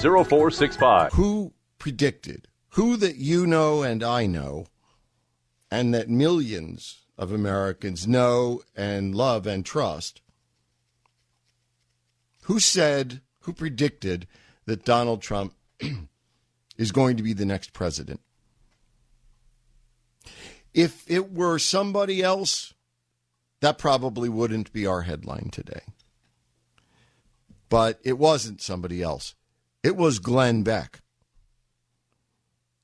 215 0465. Who predicted, who that you know and I know, and that millions of Americans know and love and trust, who said, who predicted that Donald Trump is going to be the next president? If it were somebody else, that probably wouldn't be our headline today. But it wasn't somebody else. It was Glenn Beck.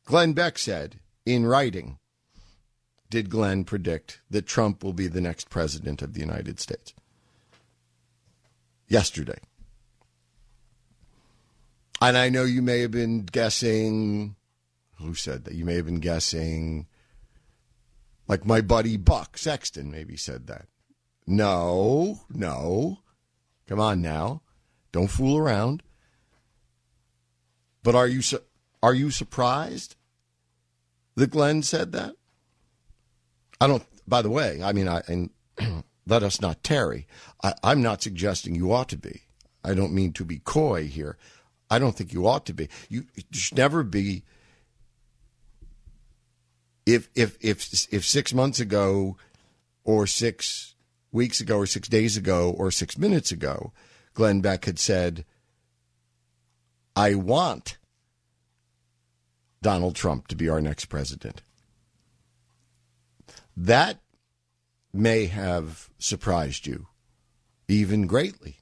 Glenn Beck said in writing, did Glenn predict that Trump will be the next president of the United States? Yesterday. And I know you may have been guessing, who said that? You may have been guessing, like my buddy Buck Sexton maybe said that. No, no. Come on now. Don't fool around. But are you su- are you surprised that Glenn said that? I don't. By the way, I mean, I and let us not tarry. I, I'm not suggesting you ought to be. I don't mean to be coy here. I don't think you ought to be. You, you should never be. If if if if six months ago, or six weeks ago, or six days ago, or six minutes ago, Glenn Beck had said, I want Donald Trump to be our next president. That may have surprised you even greatly.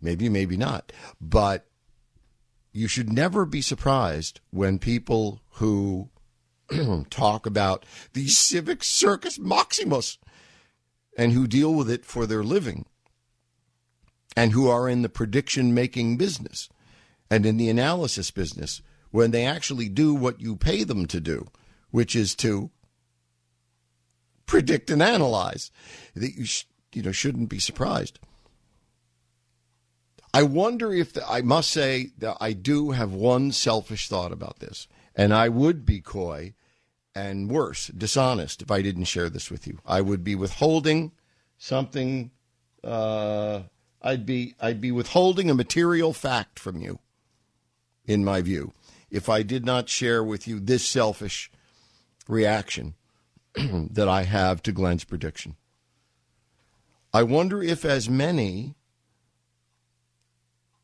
Maybe, maybe not. But you should never be surprised when people who talk about the civic circus maximus and who deal with it for their living and who are in the prediction making business and in the analysis business when they actually do what you pay them to do, which is to predict and analyze. That you sh- you know shouldn't be surprised. I wonder if the, I must say that I do have one selfish thought about this, and I would be coy and worse, dishonest if I didn't share this with you. I would be withholding something. Uh, I'd be I'd be withholding a material fact from you, in my view, if I did not share with you this selfish reaction that I have to Glenn's prediction. I wonder if as many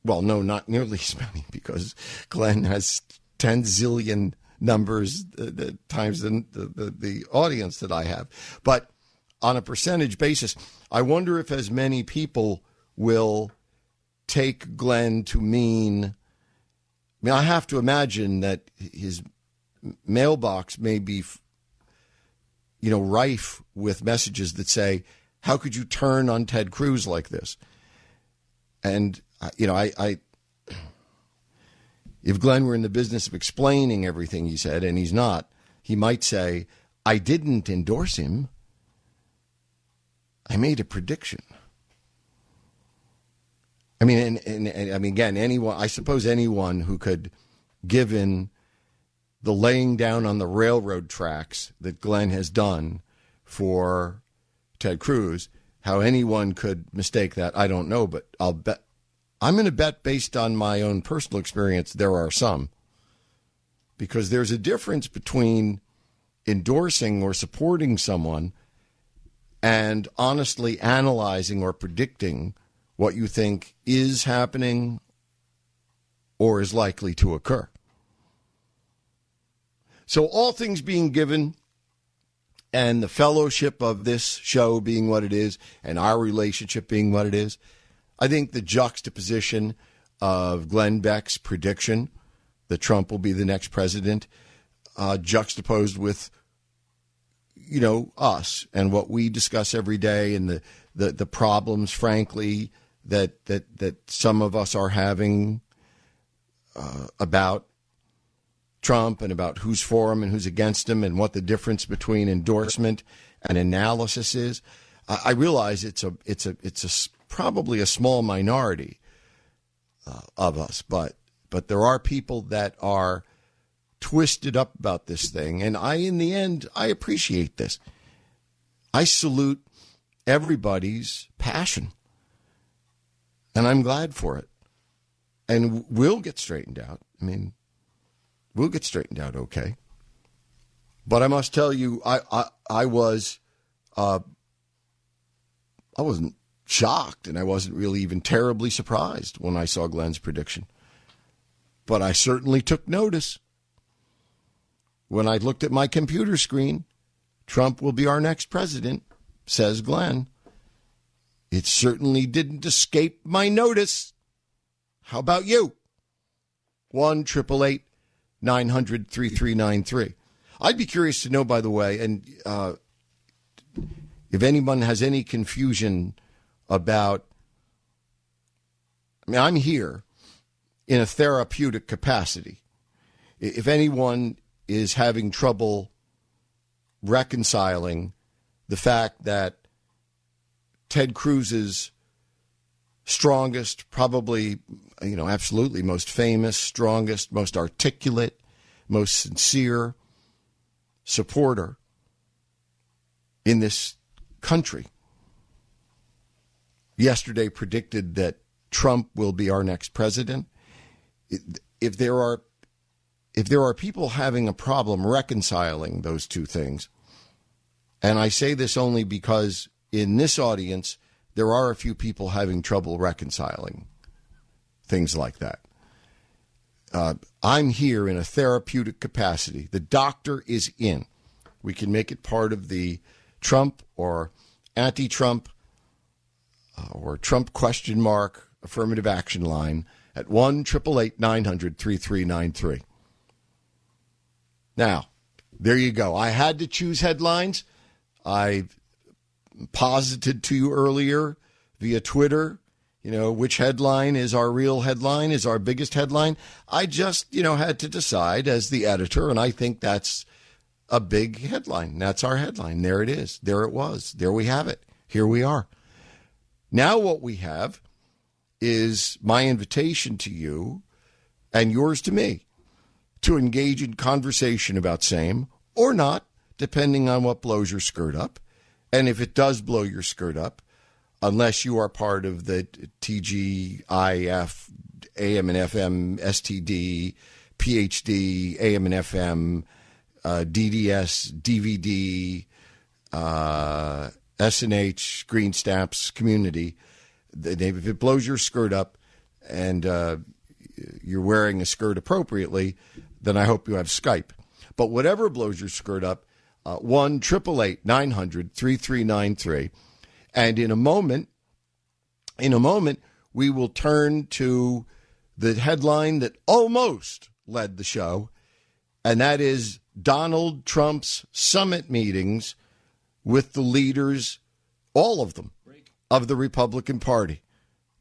well, no, not nearly as many because Glenn has 10 zillion numbers the, the times the, the, the audience that I have. But on a percentage basis, I wonder if as many people will take Glenn to mean. I mean, I have to imagine that his mailbox may be, you know, rife with messages that say, "How could you turn on Ted Cruz like this?" And uh, you know, I, I if Glenn were in the business of explaining everything he said, and he's not, he might say, "I didn't endorse him. I made a prediction." I mean, and, and, and, I mean, again, anyone. I suppose anyone who could, given the laying down on the railroad tracks that Glenn has done for Ted Cruz, how anyone could mistake that, I don't know. But I'll bet. I'm going to bet, based on my own personal experience, there are some. Because there's a difference between endorsing or supporting someone and honestly analyzing or predicting what you think is happening or is likely to occur. So, all things being given, and the fellowship of this show being what it is, and our relationship being what it is, I think the juxtaposition of Glenn Beck's prediction that Trump will be the next president, uh, juxtaposed with, you know, us and what we discuss every day and the, the, the problems, frankly, that, that, that some of us are having uh, about Trump and about who's for him and who's against him and what the difference between endorsement and analysis is. I, I realize it's a it's a it's a probably a small minority uh, of us, but but there are people that are twisted up about this thing, and I, in the end, I appreciate this. I salute everybody's passion, and I'm glad for it. And we'll get straightened out. I mean, we'll get straightened out okay. But I must tell you, I I, I was, uh, I wasn't shocked, and I wasn't really even terribly surprised when I saw Glenn's prediction. But I certainly took notice. When I looked at my computer screen, Trump will be our next president, says Glenn. It certainly didn't escape my notice. How about you? 1 888 900 3393. I'd be curious to know, by the way, and uh, if anyone has any confusion about. I mean, I'm here in a therapeutic capacity. If anyone is having trouble reconciling the fact that Ted Cruz's strongest, probably, you know, absolutely most famous, strongest, most articulate, most sincere supporter in this country yesterday predicted that Trump will be our next president. If there are if there are people having a problem reconciling those two things, and I say this only because in this audience there are a few people having trouble reconciling things like that. Uh, I'm here in a therapeutic capacity. The doctor is in. We can make it part of the Trump or anti Trump uh, or Trump question mark affirmative action line at 1 900 3393. Now, there you go. I had to choose headlines. I posited to you earlier via Twitter, you know, which headline is our real headline, is our biggest headline. I just, you know, had to decide as the editor, and I think that's a big headline. That's our headline. There it is. There it was. There we have it. Here we are. Now, what we have is my invitation to you and yours to me to engage in conversation about same or not, depending on what blows your skirt up. And if it does blow your skirt up, unless you are part of the TGIF, AM and FM, STD, PhD, AM and FM, uh, DDS, DVD, uh, S&H, Green Stamps community, if it blows your skirt up and uh, you're wearing a skirt appropriately, then I hope you have Skype. But whatever blows your skirt up, uh, 1 900 3393. And in a moment, in a moment, we will turn to the headline that almost led the show, and that is Donald Trump's summit meetings with the leaders, all of them, of the Republican Party.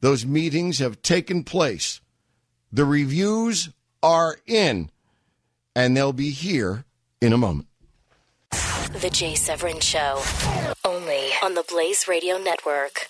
Those meetings have taken place. The reviews are in, and they'll be here in a moment. The Jay Severin Show, only on the Blaze Radio Network.